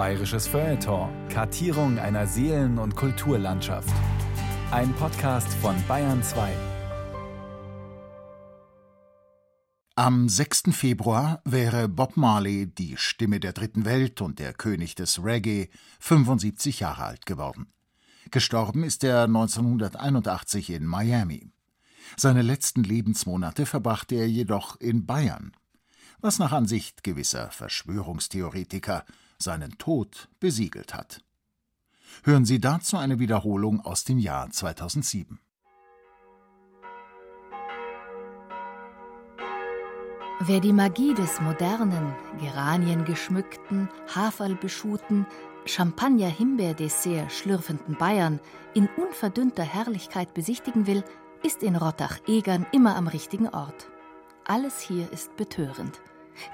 Bayerisches Feuilleton. Kartierung einer Seelen- und Kulturlandschaft. Ein Podcast von Bayern 2. Am 6. Februar wäre Bob Marley, die Stimme der dritten Welt und der König des Reggae, 75 Jahre alt geworden. Gestorben ist er 1981 in Miami. Seine letzten Lebensmonate verbrachte er jedoch in Bayern, was nach Ansicht gewisser Verschwörungstheoretiker seinen Tod besiegelt hat. Hören Sie dazu eine Wiederholung aus dem Jahr 2007. Wer die Magie des modernen, geraniengeschmückten, haferlbeschuhten, Champagner-Himbeerdessert schlürfenden Bayern in unverdünnter Herrlichkeit besichtigen will, ist in Rottach-Egern immer am richtigen Ort. Alles hier ist betörend.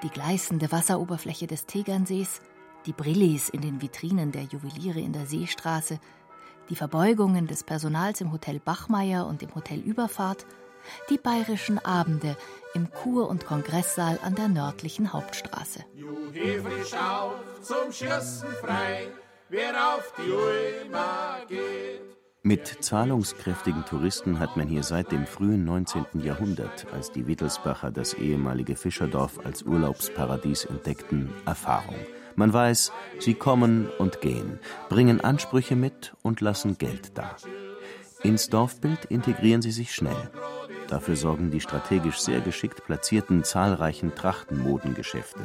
Die gleißende Wasseroberfläche des Tegernsees, die Brillis in den Vitrinen der Juweliere in der Seestraße, die Verbeugungen des Personals im Hotel Bachmeier und im Hotel Überfahrt, die bayerischen Abende im Kur- und Kongresssaal an der nördlichen Hauptstraße. Juhe frisch auf zum Schießen frei, wer auf die Ulma geht. Mit zahlungskräftigen Touristen hat man hier seit dem frühen 19. Jahrhundert, als die Wittelsbacher das ehemalige Fischerdorf als Urlaubsparadies entdeckten, Erfahrung. Man weiß, sie kommen und gehen, bringen Ansprüche mit und lassen Geld da. Ins Dorfbild integrieren sie sich schnell. Dafür sorgen die strategisch sehr geschickt platzierten zahlreichen Trachtenmodengeschäfte.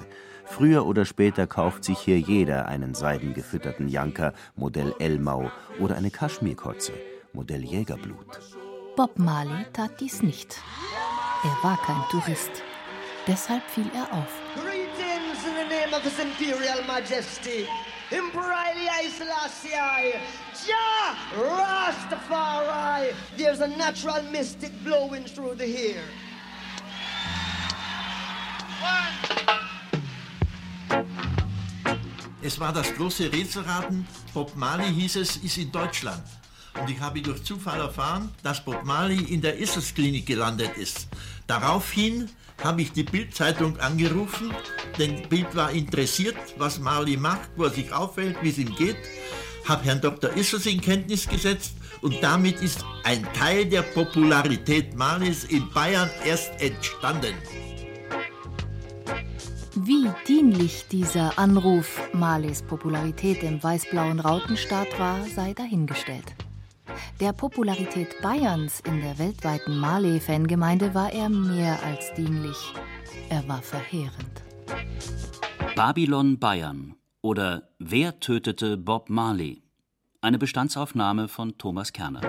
Früher oder später kauft sich hier jeder einen seidengefütterten Janker Modell Elmau oder eine Kaschmirkotze Modell Jägerblut. Bob Marley tat dies nicht. Er war kein Tourist. Deshalb fiel er auf. Of His Imperial Majesty, Emperor Selassie, Jah Rastafari. There's a natural mystic blowing through the hair. Es war das große Rätselraten. Bob Marley hieß es, ist in Deutschland. Und ich habe durch Zufall erfahren, dass Bob Marley in der Isses-Klinik gelandet ist. Daraufhin habe ich die Bild-Zeitung angerufen, denn Bild war interessiert, was Marley macht, wo er sich aufhält, wie es ihm geht. Habe Herrn Dr. Isses in Kenntnis gesetzt und damit ist ein Teil der Popularität Marleys in Bayern erst entstanden. Wie dienlich dieser Anruf Marleys Popularität im weiß-blauen Rautenstaat war, sei dahingestellt. Der Popularität Bayerns in der weltweiten Marley-Fangemeinde war er mehr als dienlich. Er war verheerend. Babylon Bayern oder Wer tötete Bob Marley? Eine Bestandsaufnahme von Thomas Kerner.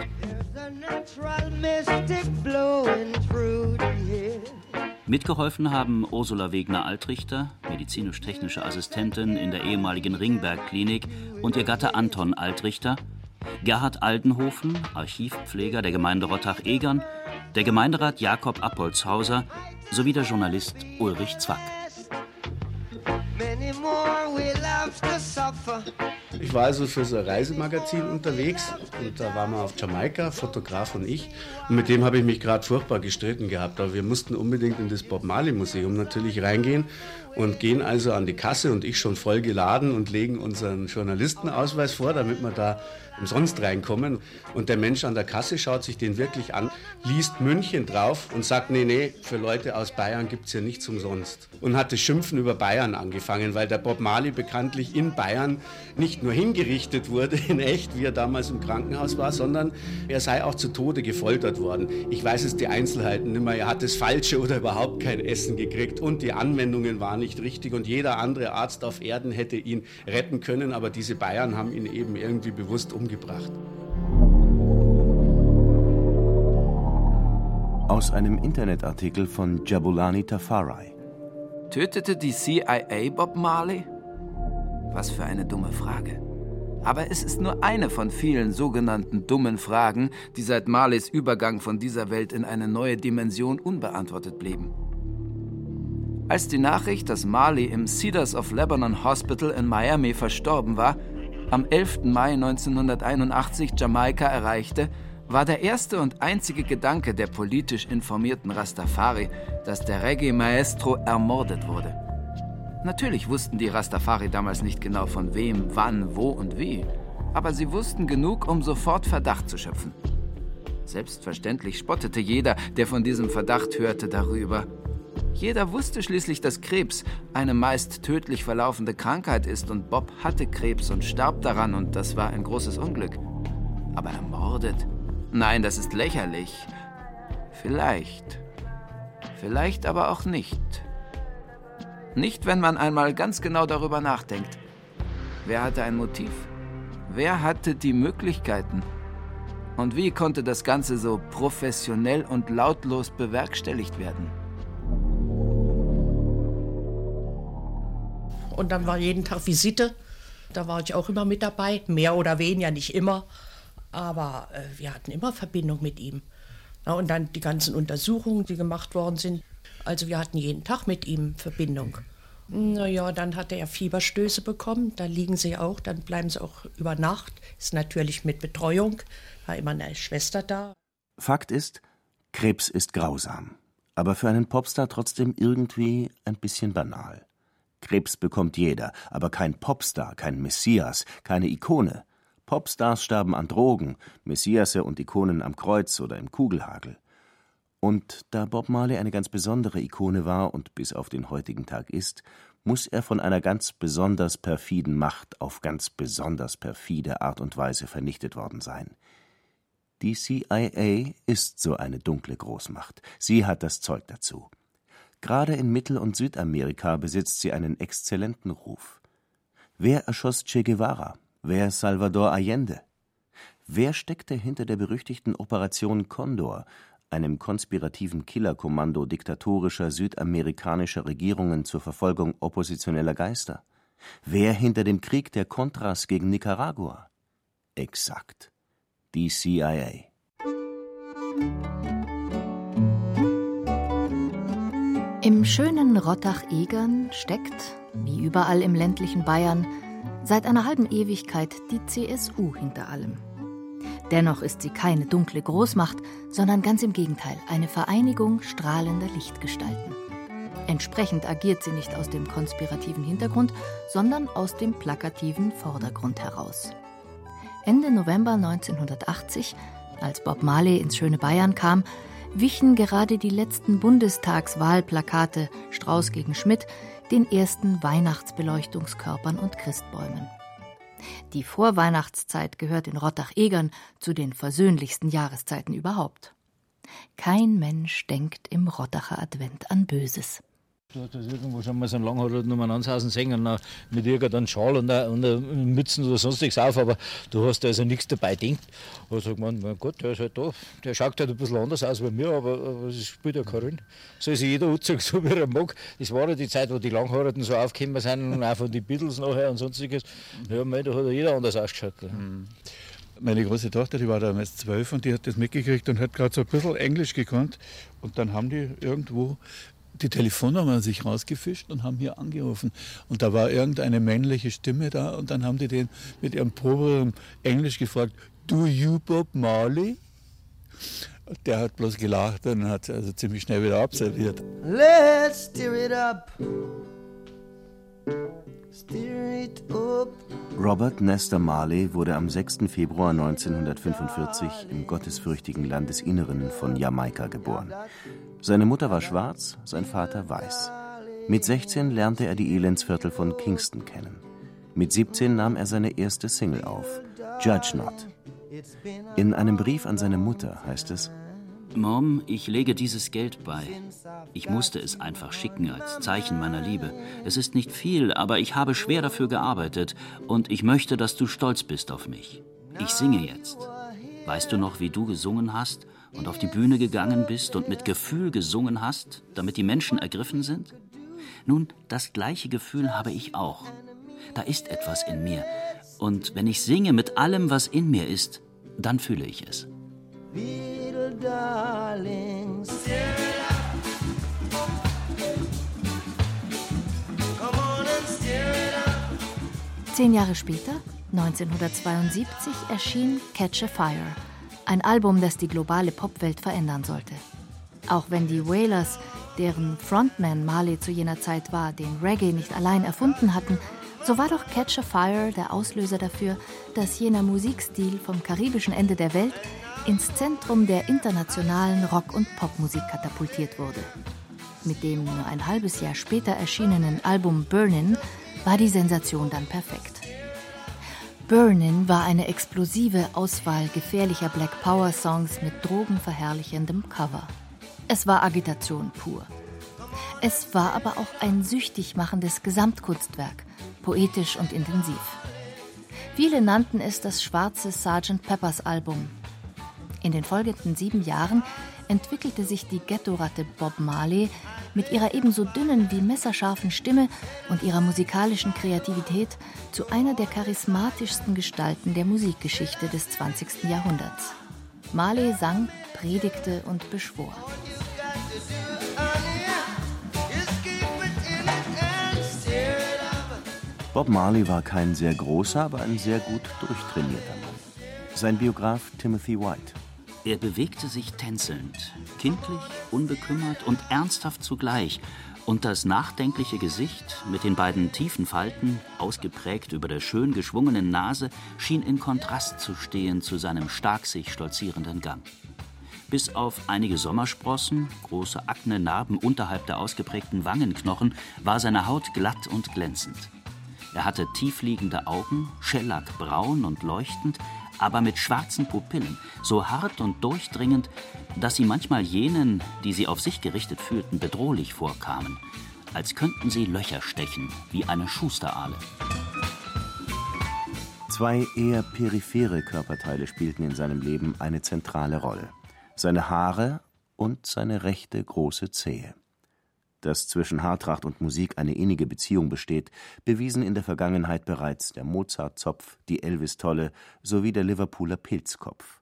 Mitgeholfen haben Ursula Wegner-Altrichter, medizinisch-technische Assistentin in der ehemaligen Ringberg-Klinik, und ihr Gatte Anton Altrichter, Gerhard Aldenhofen, Archivpfleger der Gemeinde Rottach-Egern, der Gemeinderat Jakob Appolzhauser sowie der Journalist Ulrich Zwack. Ich war also für so ein Reisemagazin unterwegs und da waren wir auf Jamaika, Fotograf und ich. Und mit dem habe ich mich gerade furchtbar gestritten gehabt. Aber wir mussten unbedingt in das Bob Marley Museum natürlich reingehen und gehen also an die Kasse und ich schon voll geladen und legen unseren Journalistenausweis vor, damit wir da umsonst reinkommen. Und der Mensch an der Kasse schaut sich den wirklich an, liest München drauf und sagt, nee, nee, für Leute aus Bayern gibt es hier nichts umsonst. Und hat das Schimpfen über Bayern angefangen, weil der Bob Marley bekanntlich in Bayern nicht nur hingerichtet wurde, in echt, wie er damals im Krankenhaus war, sondern er sei auch zu Tode gefoltert worden. Ich weiß es die Einzelheiten nicht mehr. Er hat das Falsche oder überhaupt kein Essen gekriegt und die Anwendungen waren nicht richtig und jeder andere Arzt auf Erden hätte ihn retten können, aber diese Bayern haben ihn eben irgendwie bewusst umgebracht. Aus einem Internetartikel von Jabulani Tafarai. Tötete die CIA Bob Marley? Was für eine dumme Frage. Aber es ist nur eine von vielen sogenannten dummen Fragen, die seit Marleys Übergang von dieser Welt in eine neue Dimension unbeantwortet blieben. Als die Nachricht, dass Marley im Cedars of Lebanon Hospital in Miami verstorben war, am 11. Mai 1981 Jamaika erreichte, war der erste und einzige Gedanke der politisch informierten Rastafari, dass der Reggae-Maestro ermordet wurde. Natürlich wussten die Rastafari damals nicht genau von wem, wann, wo und wie. Aber sie wussten genug, um sofort Verdacht zu schöpfen. Selbstverständlich spottete jeder, der von diesem Verdacht hörte, darüber. Jeder wusste schließlich, dass Krebs eine meist tödlich verlaufende Krankheit ist und Bob hatte Krebs und starb daran und das war ein großes Unglück. Aber ermordet? Nein, das ist lächerlich. Vielleicht. Vielleicht aber auch nicht. Nicht, wenn man einmal ganz genau darüber nachdenkt. Wer hatte ein Motiv? Wer hatte die Möglichkeiten? Und wie konnte das Ganze so professionell und lautlos bewerkstelligt werden? Und dann war jeden Tag Visite. Da war ich auch immer mit dabei. Mehr oder weniger, nicht immer. Aber äh, wir hatten immer Verbindung mit ihm. Ja, und dann die ganzen Untersuchungen, die gemacht worden sind. Also wir hatten jeden Tag mit ihm Verbindung. Naja, dann hat er Fieberstöße bekommen. Da liegen sie auch, dann bleiben sie auch über Nacht. Ist natürlich mit Betreuung, war immer eine Schwester da. Fakt ist, Krebs ist grausam. Aber für einen Popstar trotzdem irgendwie ein bisschen banal. Krebs bekommt jeder, aber kein Popstar, kein Messias, keine Ikone. Popstars sterben an Drogen, Messiasse und Ikonen am Kreuz oder im Kugelhagel. Und da Bob Marley eine ganz besondere Ikone war und bis auf den heutigen Tag ist, muss er von einer ganz besonders perfiden Macht auf ganz besonders perfide Art und Weise vernichtet worden sein. Die CIA ist so eine dunkle Großmacht. Sie hat das Zeug dazu. Gerade in Mittel- und Südamerika besitzt sie einen exzellenten Ruf. Wer erschoss Che Guevara? Wer Salvador Allende? Wer steckte hinter der berüchtigten Operation Condor, einem konspirativen Killerkommando diktatorischer südamerikanischer Regierungen zur Verfolgung oppositioneller Geister? Wer hinter dem Krieg der Contras gegen Nicaragua? Exakt. Die CIA. Im schönen Rottach-Egern steckt, wie überall im ländlichen Bayern, seit einer halben Ewigkeit die CSU hinter allem. Dennoch ist sie keine dunkle Großmacht, sondern ganz im Gegenteil eine Vereinigung strahlender Lichtgestalten. Entsprechend agiert sie nicht aus dem konspirativen Hintergrund, sondern aus dem plakativen Vordergrund heraus. Ende November 1980, als Bob Marley ins schöne Bayern kam, wichen gerade die letzten Bundestagswahlplakate Strauß gegen Schmidt den ersten Weihnachtsbeleuchtungskörpern und Christbäumen. Die Vorweihnachtszeit gehört in Rottach-Egern zu den versöhnlichsten Jahreszeiten überhaupt. Kein Mensch denkt im Rottacher Advent an Böses. Du hast irgendwo schon mal so einen langhaarigen Nummernsausen sehen und mit irgendeinem Schal und einer Mützen oder sonstiges auf, aber du hast also nichts dabei denkt. Da sagt man, mein Gott, der ist halt da. Der schaut halt ein bisschen anders aus wie mir, aber, aber das spielt ja keine Rolle. Soll sich jeder anziehen, so wie er mag. Das war ja die Zeit, wo die Langhaarigen so aufgekommen sind und auch von den Beatles nachher und sonstiges. Ja, mein, da hat jeder anders ausgeschaut. Mhm. Meine große Tochter, die war damals zwölf und die hat das mitgekriegt und hat gerade so ein bisschen Englisch gekonnt. Und dann haben die irgendwo die Telefonnummer sich rausgefischt und haben hier angerufen. Und da war irgendeine männliche Stimme da und dann haben die den mit ihrem proberem Englisch gefragt, Do you Bob Marley? Der hat bloß gelacht und hat also ziemlich schnell wieder abserviert. Let's stir it up. Robert Nestor Marley wurde am 6. Februar 1945 im gottesfürchtigen Landesinneren von Jamaika geboren. Seine Mutter war schwarz, sein Vater weiß. Mit 16 lernte er die Elendsviertel von Kingston kennen. Mit 17 nahm er seine erste Single auf, Judge Not. In einem Brief an seine Mutter heißt es: Mom, ich lege dieses Geld bei. Ich musste es einfach schicken als Zeichen meiner Liebe. Es ist nicht viel, aber ich habe schwer dafür gearbeitet und ich möchte, dass du stolz bist auf mich. Ich singe jetzt. Weißt du noch, wie du gesungen hast? und auf die Bühne gegangen bist und mit Gefühl gesungen hast, damit die Menschen ergriffen sind? Nun, das gleiche Gefühl habe ich auch. Da ist etwas in mir. Und wenn ich singe mit allem, was in mir ist, dann fühle ich es. Zehn Jahre später, 1972, erschien Catch a Fire – ein Album, das die globale Popwelt verändern sollte. Auch wenn die Wailers deren Frontman Marley zu jener Zeit war, den Reggae nicht allein erfunden hatten, so war doch Catch a Fire der Auslöser dafür, dass jener Musikstil vom karibischen Ende der Welt ins Zentrum der internationalen Rock- und Popmusik katapultiert wurde. Mit dem nur ein halbes Jahr später erschienenen Album Burnin' war die Sensation dann perfekt. Burnin' war eine explosive Auswahl gefährlicher Black Power Songs mit drogenverherrlichendem Cover. Es war Agitation pur. Es war aber auch ein süchtig machendes Gesamtkunstwerk, poetisch und intensiv. Viele nannten es das schwarze Sgt. Peppers Album. In den folgenden sieben Jahren entwickelte sich die Ghetto-Ratte Bob Marley mit ihrer ebenso dünnen wie messerscharfen Stimme und ihrer musikalischen Kreativität zu einer der charismatischsten Gestalten der Musikgeschichte des 20. Jahrhunderts. Marley sang, predigte und beschwor. Bob Marley war kein sehr großer, aber ein sehr gut durchtrainierter Mann. Sein Biograf Timothy White. Er bewegte sich tänzelnd, kindlich, unbekümmert und ernsthaft zugleich, und das nachdenkliche Gesicht mit den beiden tiefen Falten, ausgeprägt über der schön geschwungenen Nase, schien in Kontrast zu stehen zu seinem stark sich stolzierenden Gang. Bis auf einige Sommersprossen, große Aknenarben unterhalb der ausgeprägten Wangenknochen war seine Haut glatt und glänzend. Er hatte tiefliegende Augen, schellackbraun und leuchtend, aber mit schwarzen Pupillen, so hart und durchdringend, dass sie manchmal jenen, die sie auf sich gerichtet fühlten, bedrohlich vorkamen, als könnten sie Löcher stechen, wie eine Schusteraale. Zwei eher periphere Körperteile spielten in seinem Leben eine zentrale Rolle. Seine Haare und seine rechte große Zehe. Dass zwischen Haartracht und Musik eine innige Beziehung besteht, bewiesen in der Vergangenheit bereits der Mozart-Zopf, die Elvis-Tolle sowie der Liverpooler Pilzkopf.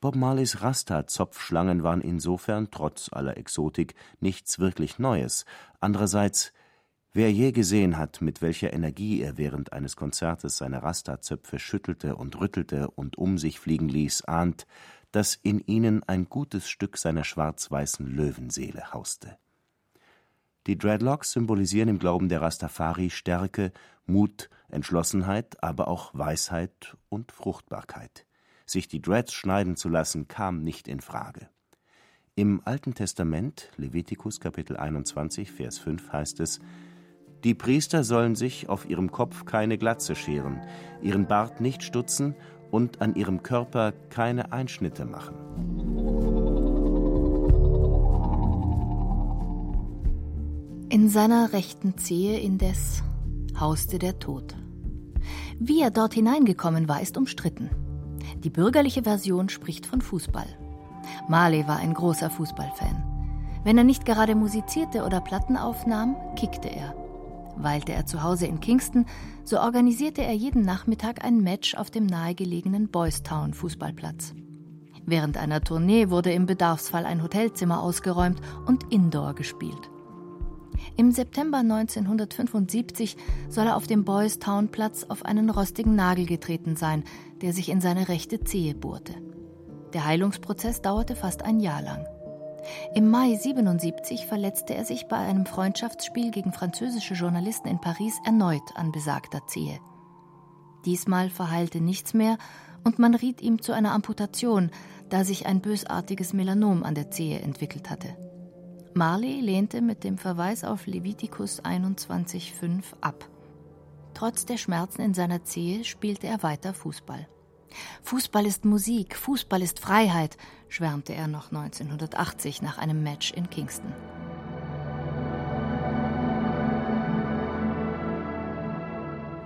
Bob Marleys Rasta-Zopfschlangen waren insofern, trotz aller Exotik, nichts wirklich Neues. Andererseits, wer je gesehen hat, mit welcher Energie er während eines Konzertes seine Rasta-Zöpfe schüttelte und rüttelte und um sich fliegen ließ, ahnt, dass in ihnen ein gutes Stück seiner schwarz-weißen Löwenseele hauste. Die Dreadlocks symbolisieren im Glauben der Rastafari Stärke, Mut, Entschlossenheit, aber auch Weisheit und Fruchtbarkeit. Sich die Dreads schneiden zu lassen, kam nicht in Frage. Im Alten Testament, Levitikus Kapitel 21, Vers 5 heißt es: Die Priester sollen sich auf ihrem Kopf keine Glatze scheren, ihren Bart nicht stutzen und an ihrem Körper keine Einschnitte machen. In seiner rechten Zehe indes hauste der Tod. Wie er dort hineingekommen war, ist umstritten. Die bürgerliche Version spricht von Fußball. Marley war ein großer Fußballfan. Wenn er nicht gerade musizierte oder Platten aufnahm, kickte er. Weilte er zu Hause in Kingston, so organisierte er jeden Nachmittag ein Match auf dem nahegelegenen Boys Town Fußballplatz. Während einer Tournee wurde im Bedarfsfall ein Hotelzimmer ausgeräumt und Indoor gespielt. Im September 1975 soll er auf dem Boys Town Platz auf einen rostigen Nagel getreten sein, der sich in seine rechte Zehe bohrte. Der Heilungsprozess dauerte fast ein Jahr lang. Im Mai 77 verletzte er sich bei einem Freundschaftsspiel gegen französische Journalisten in Paris erneut an besagter Zehe. Diesmal verheilte nichts mehr und man riet ihm zu einer Amputation, da sich ein bösartiges Melanom an der Zehe entwickelt hatte. Marley lehnte mit dem Verweis auf Levitikus 21,5 ab. Trotz der Schmerzen in seiner Zehe spielte er weiter Fußball. Fußball ist Musik, Fußball ist Freiheit, schwärmte er noch 1980 nach einem Match in Kingston.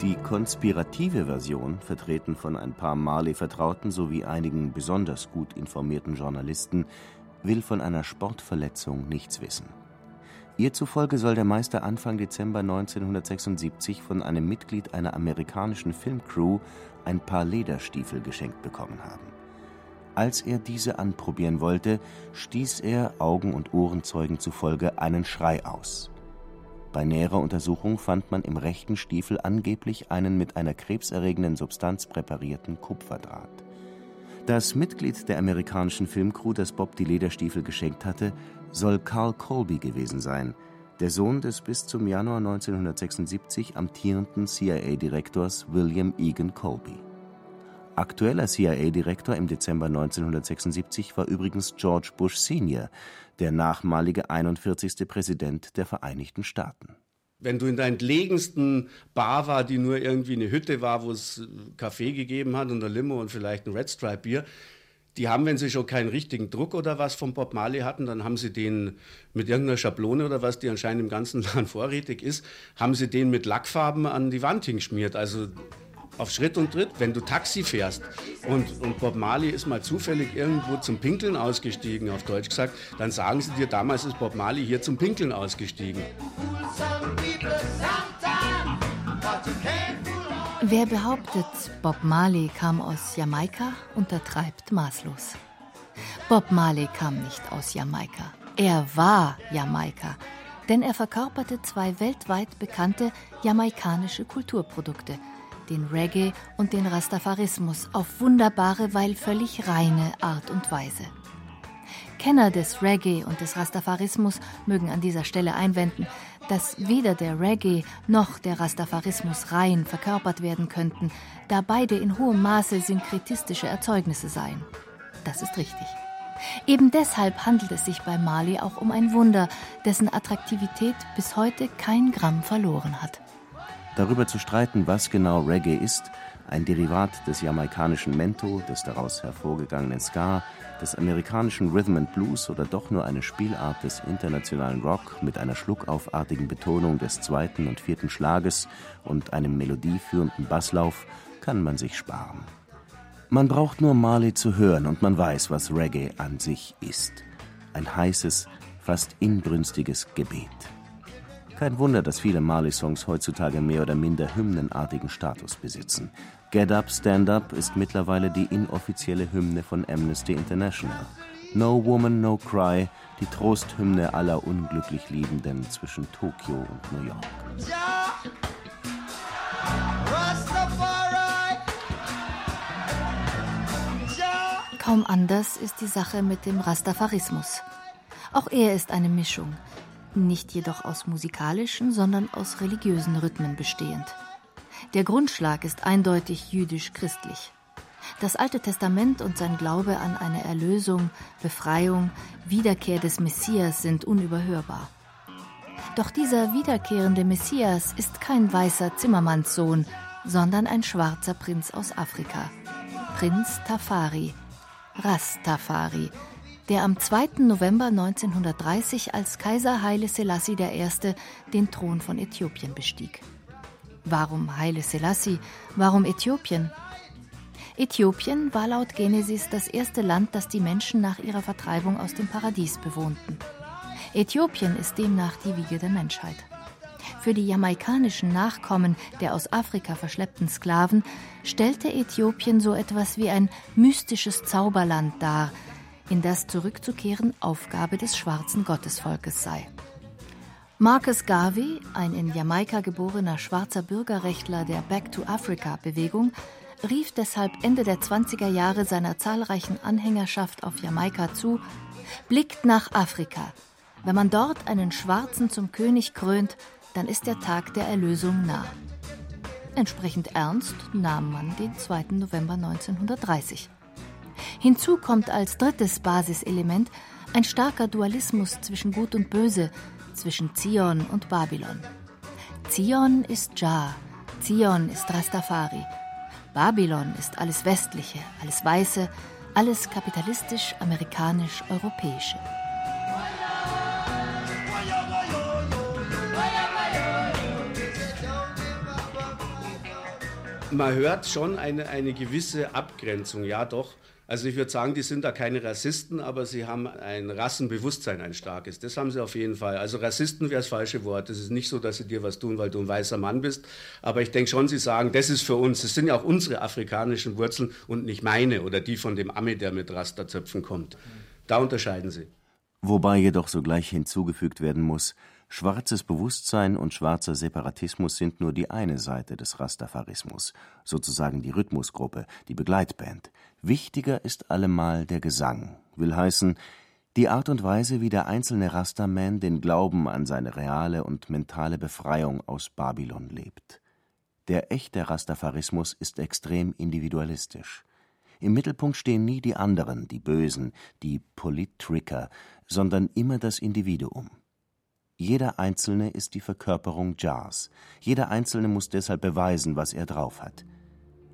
Die konspirative Version, vertreten von ein paar Marley-Vertrauten sowie einigen besonders gut informierten Journalisten, will von einer Sportverletzung nichts wissen. Ihr zufolge soll der Meister Anfang Dezember 1976 von einem Mitglied einer amerikanischen Filmcrew ein paar Lederstiefel geschenkt bekommen haben. Als er diese anprobieren wollte, stieß er Augen- und Ohrenzeugen zufolge einen Schrei aus. Bei näherer Untersuchung fand man im rechten Stiefel angeblich einen mit einer krebserregenden Substanz präparierten Kupferdraht. Das Mitglied der amerikanischen Filmcrew, das Bob die Lederstiefel geschenkt hatte, soll Carl Colby gewesen sein, der Sohn des bis zum Januar 1976 amtierenden CIA-Direktors William Egan Colby. Aktueller CIA-Direktor im Dezember 1976 war übrigens George Bush Sr., der nachmalige 41. Präsident der Vereinigten Staaten. Wenn du in der entlegensten Bar war, die nur irgendwie eine Hütte war, wo es Kaffee gegeben hat und ein Limo und vielleicht ein Red Stripe Bier, die haben, wenn sie schon keinen richtigen Druck oder was vom Bob Marley hatten, dann haben sie den mit irgendeiner Schablone oder was, die anscheinend im ganzen Land vorrätig ist, haben sie den mit Lackfarben an die Wand hingeschmiert. Also auf Schritt und Tritt, wenn du Taxi fährst und, und Bob Marley ist mal zufällig irgendwo zum Pinkeln ausgestiegen, auf Deutsch gesagt, dann sagen sie dir, damals ist Bob Marley hier zum Pinkeln ausgestiegen. Wer behauptet, Bob Marley kam aus Jamaika, untertreibt maßlos. Bob Marley kam nicht aus Jamaika. Er war Jamaika, denn er verkörperte zwei weltweit bekannte jamaikanische Kulturprodukte – den Reggae und den Rastafarismus auf wunderbare, weil völlig reine Art und Weise. Kenner des Reggae und des Rastafarismus mögen an dieser Stelle einwenden, dass weder der Reggae noch der Rastafarismus rein verkörpert werden könnten, da beide in hohem Maße synkretistische Erzeugnisse seien. Das ist richtig. Eben deshalb handelt es sich bei Mali auch um ein Wunder, dessen Attraktivität bis heute kein Gramm verloren hat. Darüber zu streiten, was genau Reggae ist, ein Derivat des jamaikanischen Mento, des daraus hervorgegangenen Ska, des amerikanischen Rhythm and Blues oder doch nur eine Spielart des internationalen Rock mit einer schluckaufartigen Betonung des zweiten und vierten Schlages und einem melodieführenden Basslauf, kann man sich sparen. Man braucht nur Marley zu hören und man weiß, was Reggae an sich ist. Ein heißes, fast inbrünstiges Gebet. Kein Wunder, dass viele Marley-Songs heutzutage mehr oder minder hymnenartigen Status besitzen. Get Up, Stand Up ist mittlerweile die inoffizielle Hymne von Amnesty International. No Woman, No Cry, die Trosthymne aller unglücklich Liebenden zwischen Tokio und New York. Kaum anders ist die Sache mit dem Rastafarismus. Auch er ist eine Mischung nicht jedoch aus musikalischen, sondern aus religiösen Rhythmen bestehend. Der Grundschlag ist eindeutig jüdisch-christlich. Das Alte Testament und sein Glaube an eine Erlösung, Befreiung, Wiederkehr des Messias sind unüberhörbar. Doch dieser wiederkehrende Messias ist kein weißer Zimmermannssohn, sondern ein schwarzer Prinz aus Afrika. Prinz Tafari, Rastafari, der am 2. November 1930 als Kaiser Haile Selassie I. den Thron von Äthiopien bestieg. Warum Haile Selassie? Warum Äthiopien? Äthiopien war laut Genesis das erste Land, das die Menschen nach ihrer Vertreibung aus dem Paradies bewohnten. Äthiopien ist demnach die Wiege der Menschheit. Für die jamaikanischen Nachkommen der aus Afrika verschleppten Sklaven stellte Äthiopien so etwas wie ein mystisches Zauberland dar, in das zurückzukehren Aufgabe des schwarzen Gottesvolkes sei. Marcus Garvey, ein in Jamaika geborener schwarzer Bürgerrechtler der Back to Africa-Bewegung, rief deshalb Ende der 20er Jahre seiner zahlreichen Anhängerschaft auf Jamaika zu: Blickt nach Afrika. Wenn man dort einen Schwarzen zum König krönt, dann ist der Tag der Erlösung nah. Entsprechend ernst nahm man den 2. November 1930. Hinzu kommt als drittes Basiselement ein starker Dualismus zwischen Gut und Böse, zwischen Zion und Babylon. Zion ist Jah, Zion ist Rastafari. Babylon ist alles Westliche, alles Weiße, alles kapitalistisch, amerikanisch, europäische. Man hört schon eine, eine gewisse Abgrenzung, ja doch. Also ich würde sagen, die sind da keine Rassisten, aber sie haben ein Rassenbewusstsein, ein starkes. Das haben sie auf jeden Fall. Also Rassisten wäre das falsche Wort. Es ist nicht so, dass sie dir was tun, weil du ein weißer Mann bist. Aber ich denke schon, sie sagen, das ist für uns, das sind ja auch unsere afrikanischen Wurzeln und nicht meine oder die von dem Ami, der mit Rasterzöpfen kommt. Da unterscheiden sie. Wobei jedoch sogleich hinzugefügt werden muss, Schwarzes Bewusstsein und schwarzer Separatismus sind nur die eine Seite des Rastafarismus, sozusagen die Rhythmusgruppe, die Begleitband. Wichtiger ist allemal der Gesang, will heißen, die Art und Weise, wie der einzelne Rastaman den Glauben an seine reale und mentale Befreiung aus Babylon lebt. Der echte Rastafarismus ist extrem individualistisch. Im Mittelpunkt stehen nie die anderen, die Bösen, die Polit-Tricker, sondern immer das Individuum. Jeder Einzelne ist die Verkörperung Jars. Jeder Einzelne muss deshalb beweisen, was er drauf hat.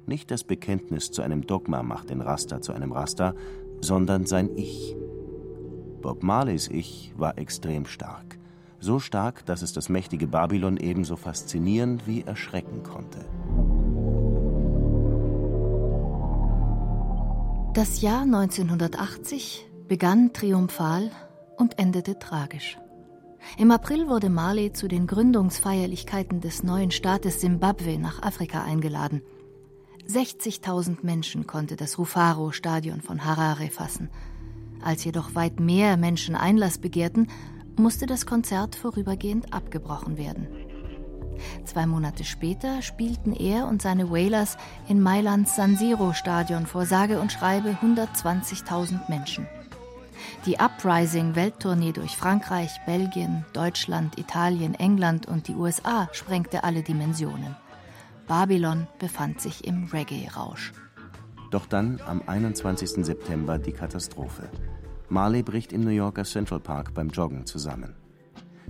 Nicht das Bekenntnis zu einem Dogma macht den Rasta zu einem Rasta, sondern sein Ich. Bob Marleys Ich war extrem stark. So stark, dass es das mächtige Babylon ebenso faszinieren wie erschrecken konnte. Das Jahr 1980 begann triumphal und endete tragisch. Im April wurde Marley zu den Gründungsfeierlichkeiten des neuen Staates Simbabwe nach Afrika eingeladen. 60.000 Menschen konnte das Rufaro-Stadion von Harare fassen. Als jedoch weit mehr Menschen Einlass begehrten, musste das Konzert vorübergehend abgebrochen werden. Zwei Monate später spielten er und seine Wailers in Mailands San Siro Stadion vor sage und schreibe 120.000 Menschen. Die Uprising-Welttournee durch Frankreich, Belgien, Deutschland, Italien, England und die USA sprengte alle Dimensionen. Babylon befand sich im Reggae-Rausch. Doch dann, am 21. September, die Katastrophe. Marley bricht im New Yorker Central Park beim Joggen zusammen.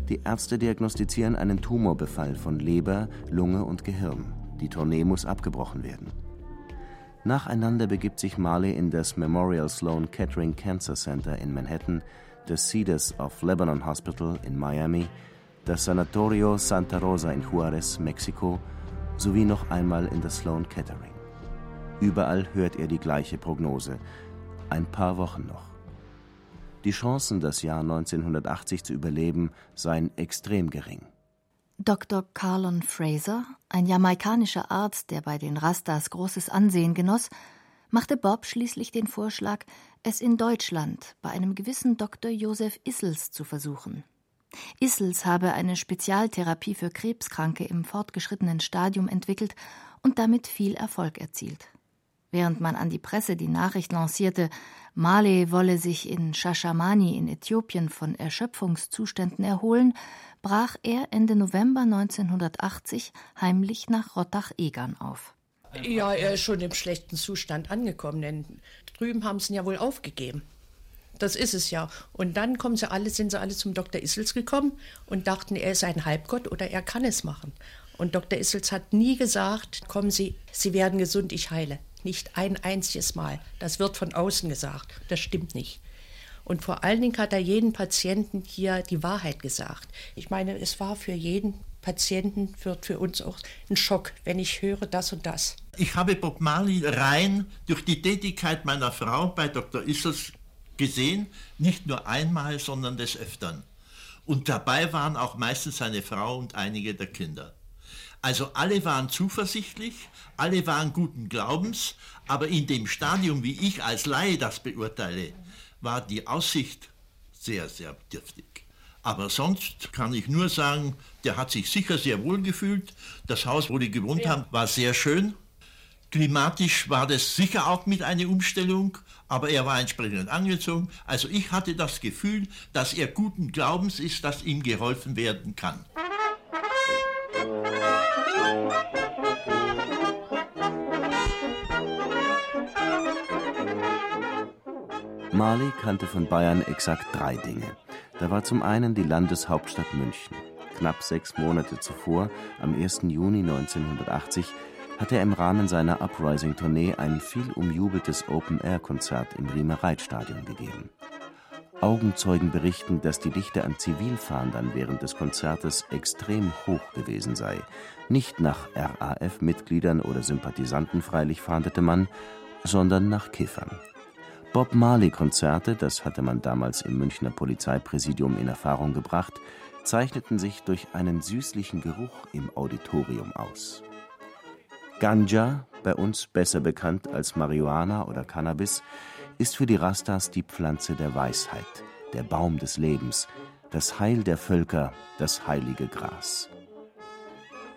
Die Ärzte diagnostizieren einen Tumorbefall von Leber, Lunge und Gehirn. Die Tournee muss abgebrochen werden. Nacheinander begibt sich Marley in das Memorial Sloan Kettering Cancer Center in Manhattan, das Cedars of Lebanon Hospital in Miami, das Sanatorio Santa Rosa in Juarez, Mexiko, sowie noch einmal in das Sloan Kettering. Überall hört er die gleiche Prognose. Ein paar Wochen noch. Die Chancen, das Jahr 1980 zu überleben, seien extrem gering. Dr. Carlon Fraser, ein jamaikanischer Arzt, der bei den Rastas großes Ansehen genoss, machte Bob schließlich den Vorschlag, es in Deutschland bei einem gewissen Dr. Josef Issels zu versuchen. Issels habe eine Spezialtherapie für Krebskranke im fortgeschrittenen Stadium entwickelt und damit viel Erfolg erzielt. Während man an die Presse die Nachricht lancierte, Male wolle sich in Shashamani in Äthiopien von Erschöpfungszuständen erholen, brach er Ende November 1980 heimlich nach Rottach-Egern auf. Ja, er ist schon im schlechten Zustand angekommen, denn drüben haben sie ihn ja wohl aufgegeben. Das ist es ja. Und dann kommen sie alle, sind sie alle zum Dr. Issels gekommen und dachten, er ist ein Halbgott oder er kann es machen. Und Dr. Issels hat nie gesagt, kommen Sie, Sie werden gesund, ich heile. Nicht ein einziges Mal. Das wird von außen gesagt. Das stimmt nicht. Und vor allen Dingen hat er jeden Patienten hier die Wahrheit gesagt. Ich meine, es war für jeden Patienten, wird für uns auch ein Schock, wenn ich höre das und das. Ich habe Bob Marley rein durch die Tätigkeit meiner Frau bei Dr. Issels gesehen, nicht nur einmal, sondern des Öfteren. Und dabei waren auch meistens seine Frau und einige der Kinder. Also alle waren zuversichtlich, alle waren guten Glaubens, aber in dem Stadium, wie ich als Laie das beurteile, war die Aussicht sehr, sehr dürftig. Aber sonst kann ich nur sagen, der hat sich sicher sehr wohl gefühlt. Das Haus, wo die gewohnt ja. haben, war sehr schön. Klimatisch war das sicher auch mit einer Umstellung, aber er war entsprechend angezogen. Also ich hatte das Gefühl, dass er guten Glaubens ist, dass ihm geholfen werden kann. Marley kannte von Bayern exakt drei Dinge. Da war zum einen die Landeshauptstadt München. Knapp sechs Monate zuvor, am 1. Juni 1980, hatte er im Rahmen seiner Uprising-Tournee ein viel umjubeltes Open-Air-Konzert im Riemer Reitstadion gegeben. Augenzeugen berichten, dass die Dichte an Zivilfahndern während des Konzertes extrem hoch gewesen sei. Nicht nach RAF-Mitgliedern oder Sympathisanten freilich fahndete man, sondern nach Kiffern. Bob Marley-Konzerte, das hatte man damals im Münchner Polizeipräsidium in Erfahrung gebracht, zeichneten sich durch einen süßlichen Geruch im Auditorium aus. Ganja, bei uns besser bekannt als Marihuana oder Cannabis, ist für die Rastas die Pflanze der Weisheit, der Baum des Lebens, das Heil der Völker, das heilige Gras.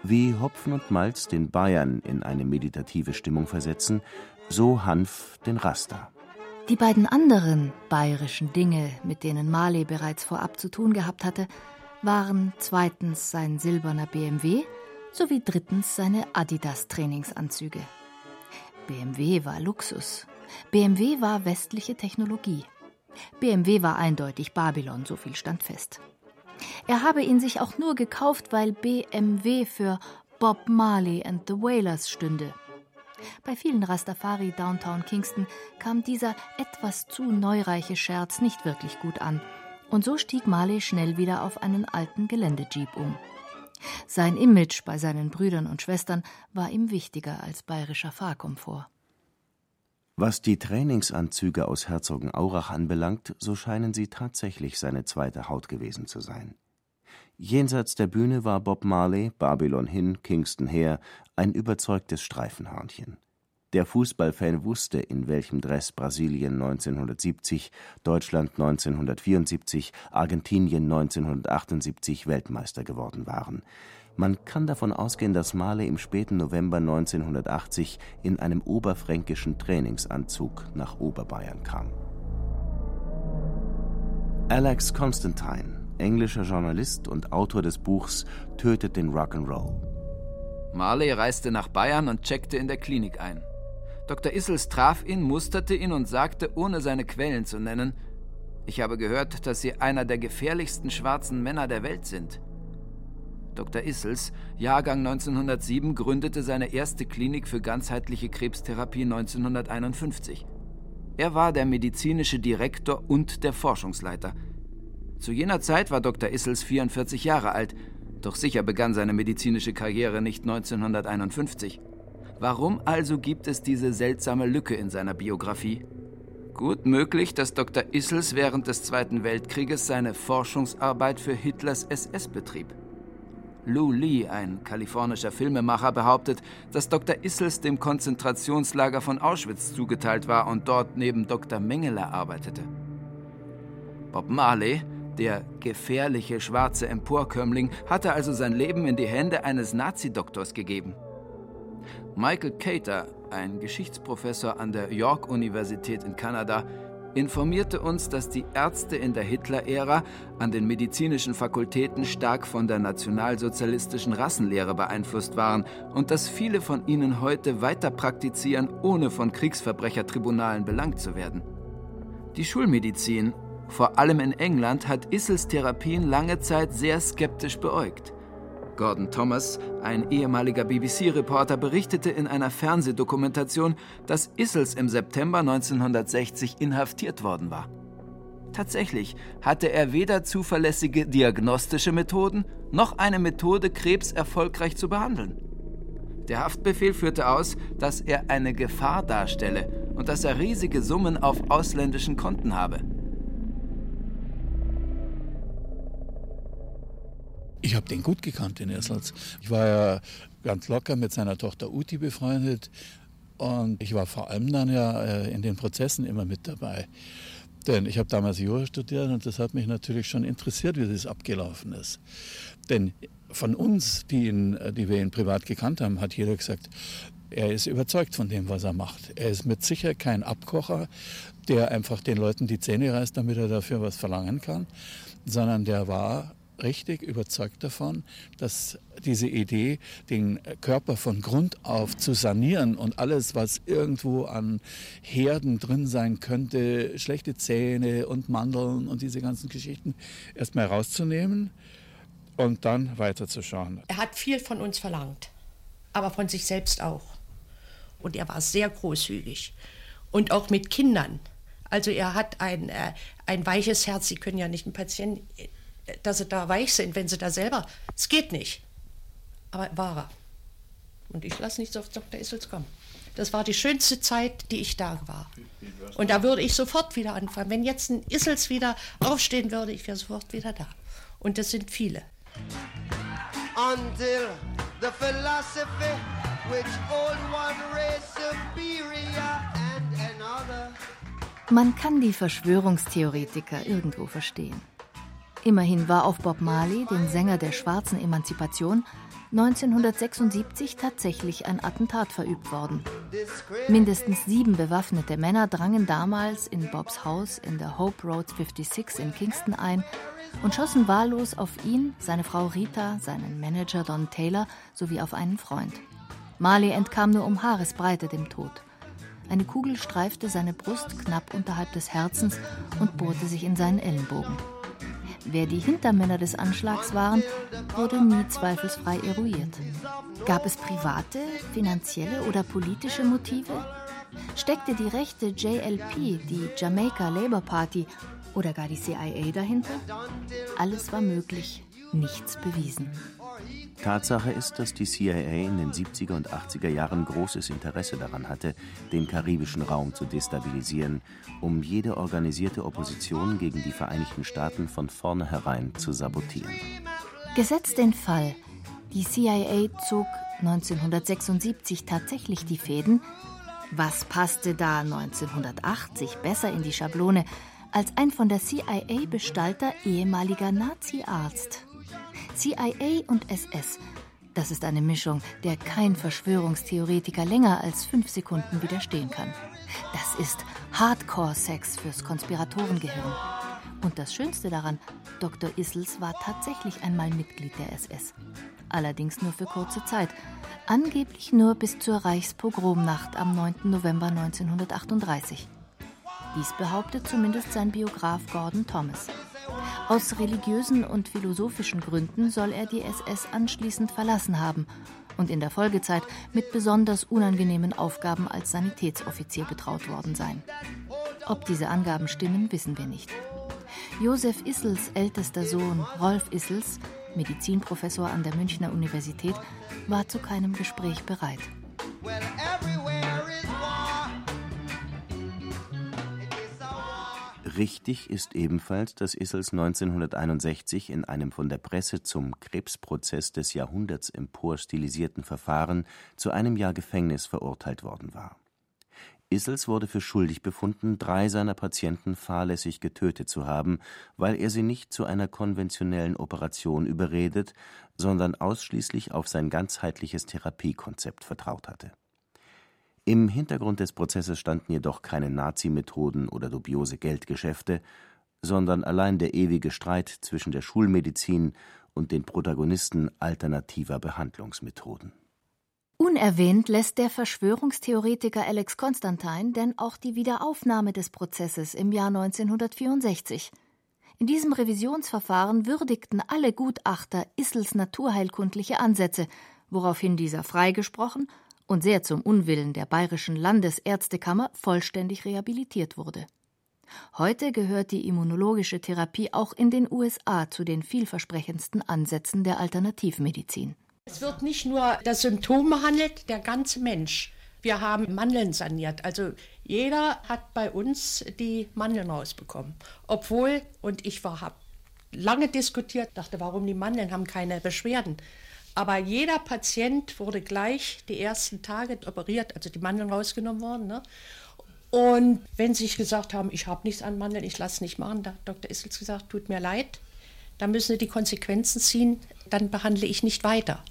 Wie Hopfen und Malz den Bayern in eine meditative Stimmung versetzen, so Hanf den Rasta. Die beiden anderen bayerischen Dinge, mit denen Marley bereits vorab zu tun gehabt hatte, waren zweitens sein silberner BMW sowie drittens seine Adidas-Trainingsanzüge. BMW war Luxus. BMW war westliche Technologie. BMW war eindeutig Babylon, so viel stand fest. Er habe ihn sich auch nur gekauft, weil BMW für Bob Marley and the Wailers stünde. Bei vielen Rastafari Downtown Kingston kam dieser etwas zu neureiche Scherz nicht wirklich gut an, und so stieg Marley schnell wieder auf einen alten Geländejeep um. Sein Image bei seinen Brüdern und Schwestern war ihm wichtiger als bayerischer Fahrkomfort. Was die Trainingsanzüge aus Herzogenaurach anbelangt, so scheinen sie tatsächlich seine zweite Haut gewesen zu sein. Jenseits der Bühne war Bob Marley, Babylon hin, Kingston her, ein überzeugtes Streifenhörnchen. Der Fußballfan wusste, in welchem Dress Brasilien 1970, Deutschland 1974, Argentinien 1978 Weltmeister geworden waren. Man kann davon ausgehen, dass Marley im späten November 1980 in einem oberfränkischen Trainingsanzug nach Oberbayern kam. Alex Constantine, englischer Journalist und Autor des Buchs Tötet den Rock'n'Roll. Marley reiste nach Bayern und checkte in der Klinik ein. Dr. Issels traf ihn, musterte ihn und sagte, ohne seine Quellen zu nennen, ich habe gehört, dass Sie einer der gefährlichsten schwarzen Männer der Welt sind. Dr. Issels, Jahrgang 1907, gründete seine erste Klinik für ganzheitliche Krebstherapie 1951. Er war der medizinische Direktor und der Forschungsleiter. Zu jener Zeit war Dr. Issels 44 Jahre alt, doch sicher begann seine medizinische Karriere nicht 1951. Warum also gibt es diese seltsame Lücke in seiner Biografie? Gut möglich, dass Dr. Issels während des Zweiten Weltkrieges seine Forschungsarbeit für Hitlers SS betrieb. Lou Lee, ein kalifornischer Filmemacher, behauptet, dass Dr. Issels dem Konzentrationslager von Auschwitz zugeteilt war und dort neben Dr. Mengele arbeitete. Bob Marley, der gefährliche schwarze Emporkömmling, hatte also sein Leben in die Hände eines Nazi-Doktors gegeben. Michael Cater, ein Geschichtsprofessor an der York-Universität in Kanada, informierte uns, dass die Ärzte in der Hitler-Ära an den medizinischen Fakultäten stark von der nationalsozialistischen Rassenlehre beeinflusst waren und dass viele von ihnen heute weiter praktizieren, ohne von Kriegsverbrechertribunalen belangt zu werden. Die Schulmedizin, vor allem in England, hat Issels Therapien lange Zeit sehr skeptisch beäugt. Gordon Thomas, ein ehemaliger BBC-Reporter, berichtete in einer Fernsehdokumentation, dass Issels im September 1960 inhaftiert worden war. Tatsächlich hatte er weder zuverlässige diagnostische Methoden noch eine Methode, Krebs erfolgreich zu behandeln. Der Haftbefehl führte aus, dass er eine Gefahr darstelle und dass er riesige Summen auf ausländischen Konten habe. Ich habe den gut gekannt, den Essels. Ich war ja ganz locker mit seiner Tochter Uti befreundet und ich war vor allem dann ja äh, in den Prozessen immer mit dabei. Denn ich habe damals Jura studiert und das hat mich natürlich schon interessiert, wie das abgelaufen ist. Denn von uns, die, ihn, die wir ihn privat gekannt haben, hat jeder gesagt, er ist überzeugt von dem, was er macht. Er ist mit sicher kein Abkocher, der einfach den Leuten die Zähne reißt, damit er dafür was verlangen kann, sondern der war richtig überzeugt davon, dass diese Idee, den Körper von Grund auf zu sanieren und alles, was irgendwo an Herden drin sein könnte, schlechte Zähne und Mandeln und diese ganzen Geschichten, erstmal rauszunehmen und dann weiterzuschauen. Er hat viel von uns verlangt, aber von sich selbst auch. Und er war sehr großzügig. Und auch mit Kindern. Also er hat ein, äh, ein weiches Herz. Sie können ja nicht einen Patienten dass sie da weich sind, wenn sie da selber. Es geht nicht. Aber war er. Und ich lasse nichts auf Dr. Issels kommen. Das war die schönste Zeit, die ich da war. Und da würde ich sofort wieder anfangen. Wenn jetzt ein Issels wieder aufstehen würde, ich wäre sofort wieder da. Und das sind viele. Until the philosophy which one race superior and another. Man kann die Verschwörungstheoretiker irgendwo verstehen. Immerhin war auf Bob Marley, den Sänger der schwarzen Emanzipation, 1976 tatsächlich ein Attentat verübt worden. Mindestens sieben bewaffnete Männer drangen damals in Bobs Haus in der Hope Road 56 in Kingston ein und schossen wahllos auf ihn, seine Frau Rita, seinen Manager Don Taylor sowie auf einen Freund. Marley entkam nur um Haaresbreite dem Tod. Eine Kugel streifte seine Brust knapp unterhalb des Herzens und bohrte sich in seinen Ellenbogen. Wer die Hintermänner des Anschlags waren, wurde nie zweifelsfrei eruiert. Gab es private, finanzielle oder politische Motive? Steckte die rechte JLP, die Jamaica Labour Party oder gar die CIA dahinter? Alles war möglich, nichts bewiesen. Tatsache ist, dass die CIA in den 70er und 80er Jahren großes Interesse daran hatte, den karibischen Raum zu destabilisieren, um jede organisierte Opposition gegen die Vereinigten Staaten von vornherein zu sabotieren. Gesetzt den Fall, die CIA zog 1976 tatsächlich die Fäden, was passte da 1980 besser in die Schablone als ein von der CIA bestallter ehemaliger Nazi-Arzt? CIA und SS. Das ist eine Mischung, der kein Verschwörungstheoretiker länger als fünf Sekunden widerstehen kann. Das ist Hardcore-Sex fürs Konspiratorengehirn. Und das Schönste daran, Dr. Issels war tatsächlich einmal Mitglied der SS. Allerdings nur für kurze Zeit. Angeblich nur bis zur Reichspogromnacht am 9. November 1938. Dies behauptet zumindest sein Biograf Gordon Thomas. Aus religiösen und philosophischen Gründen soll er die SS anschließend verlassen haben und in der Folgezeit mit besonders unangenehmen Aufgaben als Sanitätsoffizier betraut worden sein. Ob diese Angaben stimmen, wissen wir nicht. Josef Issels ältester Sohn Rolf Issels, Medizinprofessor an der Münchner Universität, war zu keinem Gespräch bereit. Richtig ist ebenfalls, dass Issels 1961 in einem von der Presse zum Krebsprozess des Jahrhunderts empor stilisierten Verfahren zu einem Jahr Gefängnis verurteilt worden war. Issels wurde für schuldig befunden, drei seiner Patienten fahrlässig getötet zu haben, weil er sie nicht zu einer konventionellen Operation überredet, sondern ausschließlich auf sein ganzheitliches Therapiekonzept vertraut hatte im Hintergrund des Prozesses standen jedoch keine Nazi-Methoden oder dubiose Geldgeschäfte, sondern allein der ewige Streit zwischen der Schulmedizin und den Protagonisten alternativer Behandlungsmethoden. Unerwähnt lässt der Verschwörungstheoretiker Alex Constantine denn auch die Wiederaufnahme des Prozesses im Jahr 1964. In diesem Revisionsverfahren würdigten alle Gutachter Issels naturheilkundliche Ansätze, woraufhin dieser freigesprochen und sehr zum Unwillen der Bayerischen Landesärztekammer vollständig rehabilitiert wurde. Heute gehört die immunologische Therapie auch in den USA zu den vielversprechendsten Ansätzen der Alternativmedizin. Es wird nicht nur das Symptom behandelt, der ganze Mensch. Wir haben Mandeln saniert. Also jeder hat bei uns die Mandeln rausbekommen. Obwohl, und ich habe lange diskutiert, dachte, warum die Mandeln haben keine Beschwerden. Aber jeder Patient wurde gleich die ersten Tage operiert, also die Mandeln rausgenommen worden. Ne? Und wenn sie gesagt haben, ich habe nichts an Mandeln, ich lasse es nicht machen, da hat Dr. Issels gesagt, tut mir leid, dann müssen Sie die Konsequenzen ziehen, dann behandle ich nicht weiter.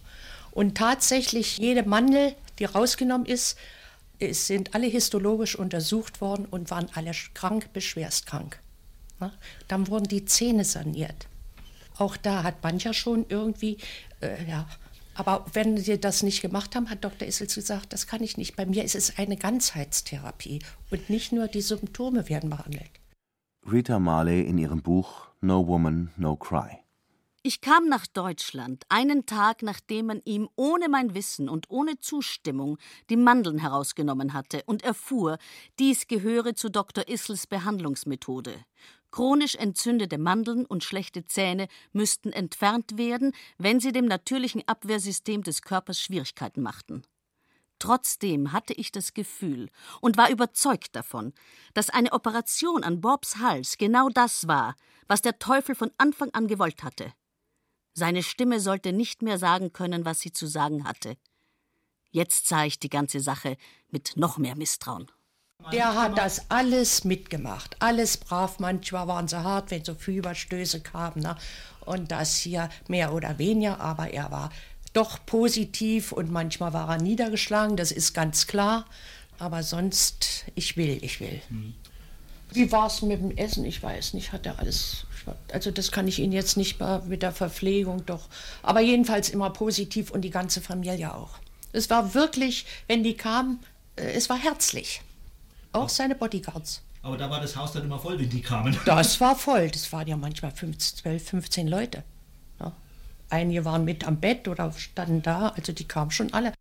Und tatsächlich, jede Mandel, die rausgenommen ist, es sind alle histologisch untersucht worden und waren alle krank, beschwerstkrank. Ne? Dann wurden die Zähne saniert. Auch da hat mancher schon irgendwie äh, ja. Aber wenn sie das nicht gemacht haben, hat Dr. Issels gesagt, das kann ich nicht. Bei mir ist es eine Ganzheitstherapie und nicht nur die Symptome werden behandelt. Rita Marley in ihrem Buch No Woman, No Cry. Ich kam nach Deutschland, einen Tag nachdem man ihm ohne mein Wissen und ohne Zustimmung die Mandeln herausgenommen hatte und erfuhr, dies gehöre zu Dr. Issels Behandlungsmethode. Chronisch entzündete Mandeln und schlechte Zähne müssten entfernt werden, wenn sie dem natürlichen Abwehrsystem des Körpers Schwierigkeiten machten. Trotzdem hatte ich das Gefühl und war überzeugt davon, dass eine Operation an Bobs Hals genau das war, was der Teufel von Anfang an gewollt hatte. Seine Stimme sollte nicht mehr sagen können, was sie zu sagen hatte. Jetzt sah ich die ganze Sache mit noch mehr Misstrauen. Der hat das alles mitgemacht, alles brav. Manchmal waren sie hart, wenn so Fieberstöße kamen. Ne? Und das hier mehr oder weniger, aber er war doch positiv und manchmal war er niedergeschlagen, das ist ganz klar. Aber sonst, ich will, ich will. Mhm. Wie war es mit dem Essen? Ich weiß nicht, hat er alles. Also, das kann ich Ihnen jetzt nicht mal mit der Verpflegung doch. Aber jedenfalls immer positiv und die ganze Familie auch. Es war wirklich, wenn die kamen, äh, es war herzlich. Auch seine Bodyguards. Aber da war das Haus dann immer voll, wenn die kamen. Das war voll. Das waren ja manchmal 15, 12, 15 Leute. Ja. Einige waren mit am Bett oder standen da, also die kamen schon alle.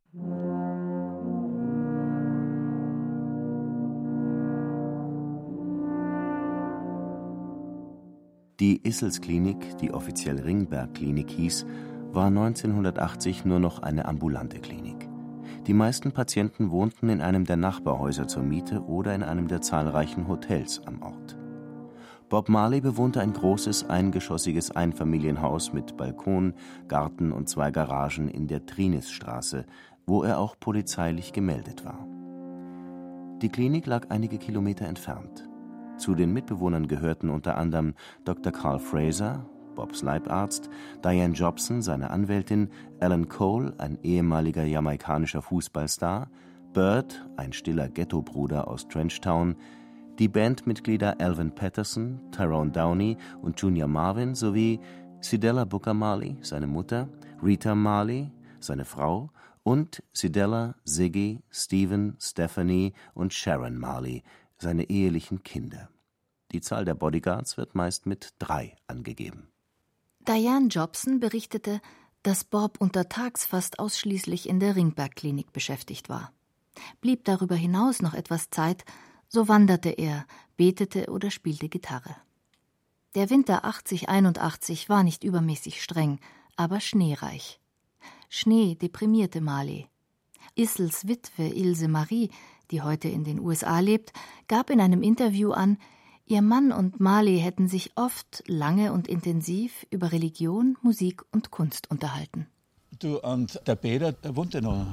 Die Issels-Klinik, die offiziell Ringberg-Klinik hieß, war 1980 nur noch eine ambulante Klinik. Die meisten Patienten wohnten in einem der Nachbarhäuser zur Miete oder in einem der zahlreichen Hotels am Ort. Bob Marley bewohnte ein großes eingeschossiges Einfamilienhaus mit Balkon, Garten und zwei Garagen in der Trinisstraße, wo er auch polizeilich gemeldet war. Die Klinik lag einige Kilometer entfernt. Zu den Mitbewohnern gehörten unter anderem Dr. Carl Fraser, Bobs Leibarzt, Diane Jobson, seine Anwältin, Alan Cole, ein ehemaliger jamaikanischer Fußballstar, Bird, ein stiller Ghettobruder aus Trenchtown, die Bandmitglieder Alvin Patterson, Tyrone Downey und Junior Marvin sowie Sidella Booker Marley, seine Mutter, Rita Marley, seine Frau und Sidella, Ziggy, Stephen, Stephanie und Sharon Marley, seine ehelichen Kinder. Die Zahl der Bodyguards wird meist mit drei angegeben. Diane Jobson berichtete, dass Bob untertags fast ausschließlich in der Ringberg-Klinik beschäftigt war. Blieb darüber hinaus noch etwas Zeit, so wanderte er, betete oder spielte Gitarre. Der Winter 80-81 war nicht übermäßig streng, aber schneereich. Schnee deprimierte Marley. Issels Witwe Ilse Marie die heute in den USA lebt, gab in einem Interview an, ihr Mann und Marley hätten sich oft lange und intensiv über Religion, Musik und Kunst unterhalten. Du, und der Peter, der wohnt ja noch.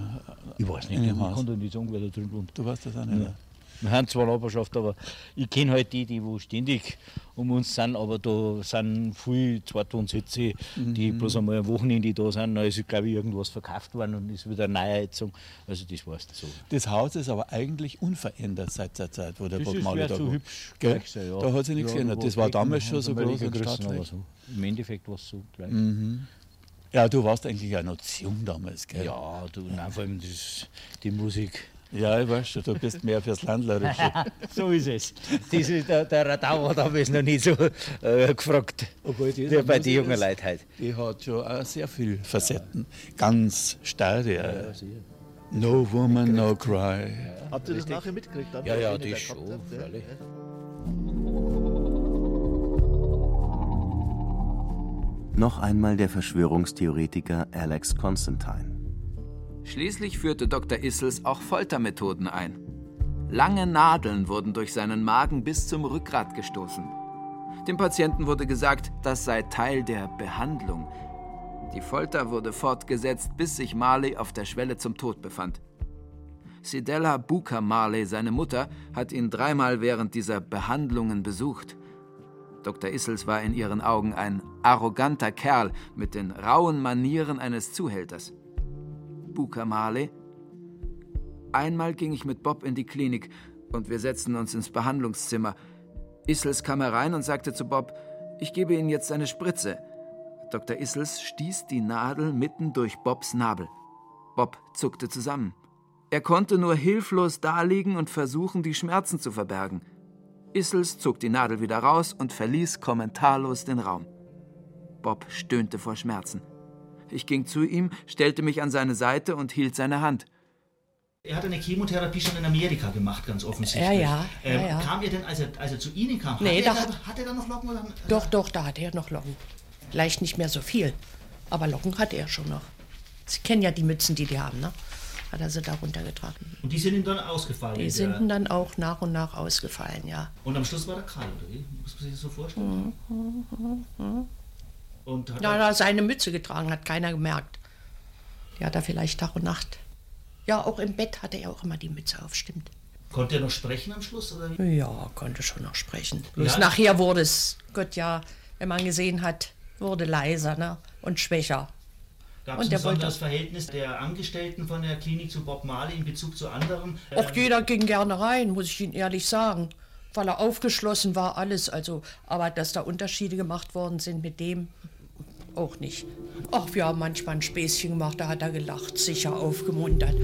Ich weiß nicht, ich kann nicht sagen, wer da drin wohnt. Du weißt das auch nicht. Ja. Wir haben zwar Nachbarschaft, aber ich kenne halt die, die wo ständig um uns sind, aber da sind viele Zweitwohnsitze, die mhm. bloß einmal am Wochenende da sind. Da ist, glaube ich, irgendwas verkauft worden und ist wieder eine Neuheizung. Also das weißt du so. Das Haus ist aber eigentlich unverändert seit der Zeit, wo der Bob Marley da so war. hübsch Gell? Ja. Da hat sich nichts ja, geändert. Das war damals schon so groß und stattlich. So. Im Endeffekt war es so gleich. Mhm. Ja, du warst eigentlich auch noch jung damals, gell? Ja, du, nein, vor allem das, die Musik ja, ich weiß schon, du bist mehr fürs Landlerische. so ist es. Das ist, der, der Radau hat aber noch nie so äh, gefragt, wie bei den jungen Leuten heute. Die hat schon auch sehr viele Facetten. Ganz starre. Ja, ja, no woman, no cry. Habt ihr das nachher mitgekriegt? Ja, ja, das schon, freilich. Noch einmal der Verschwörungstheoretiker Alex Constantine. Schließlich führte Dr. Issels auch Foltermethoden ein. Lange Nadeln wurden durch seinen Magen bis zum Rückgrat gestoßen. Dem Patienten wurde gesagt, das sei Teil der Behandlung. Die Folter wurde fortgesetzt, bis sich Marley auf der Schwelle zum Tod befand. Sidella Buka Marley, seine Mutter, hat ihn dreimal während dieser Behandlungen besucht. Dr. Issels war in ihren Augen ein arroganter Kerl mit den rauen Manieren eines Zuhälters. Buka Marley. Einmal ging ich mit Bob in die Klinik und wir setzten uns ins Behandlungszimmer. Issels kam herein und sagte zu Bob, ich gebe Ihnen jetzt eine Spritze. Dr. Issels stieß die Nadel mitten durch Bobs Nabel. Bob zuckte zusammen. Er konnte nur hilflos daliegen und versuchen, die Schmerzen zu verbergen. Issels zog die Nadel wieder raus und verließ kommentarlos den Raum. Bob stöhnte vor Schmerzen. Ich ging zu ihm, stellte mich an seine Seite und hielt seine Hand. Er hat eine Chemotherapie schon in Amerika gemacht, ganz offensichtlich. Ja, ja. Ähm, ja, ja. Kam er denn, als er, als er zu Ihnen kam, nee, hat, er da, hat er da noch Locken? Oder? Doch, doch, da hat er noch Locken. Vielleicht nicht mehr so viel, aber Locken hat er schon noch. Sie kennen ja die Mützen, die die haben, ne? Hat er sie da runtergetragen. Und die sind ihm dann ausgefallen? Die sind ihm dann auch nach und nach ausgefallen, ja. Und am Schluss war der Karl, oder wie? Muss man sich das so vorstellen? Mhm, mhm, mhm. Und hat ja, er seine Mütze getragen, hat keiner gemerkt. Hat er vielleicht Tag und Nacht. Ja, auch im Bett hatte er auch immer die Mütze auf, stimmt. Konnte er noch sprechen am Schluss? Oder? Ja, konnte schon noch sprechen. Bloß ja. nachher wurde es, Gott ja, wenn man gesehen hat, wurde leiser ne? und schwächer. Gab es ein besonderes Verhältnis der Angestellten von der Klinik zu Bob Marley in Bezug zu anderen? Auch ähm, jeder ging gerne rein, muss ich Ihnen ehrlich sagen. Weil er aufgeschlossen war, alles. Also, aber dass da Unterschiede gemacht worden sind mit dem, auch nicht. Ach, wir haben manchmal ein Späßchen gemacht, da hat er gelacht, sicher aufgemuntert.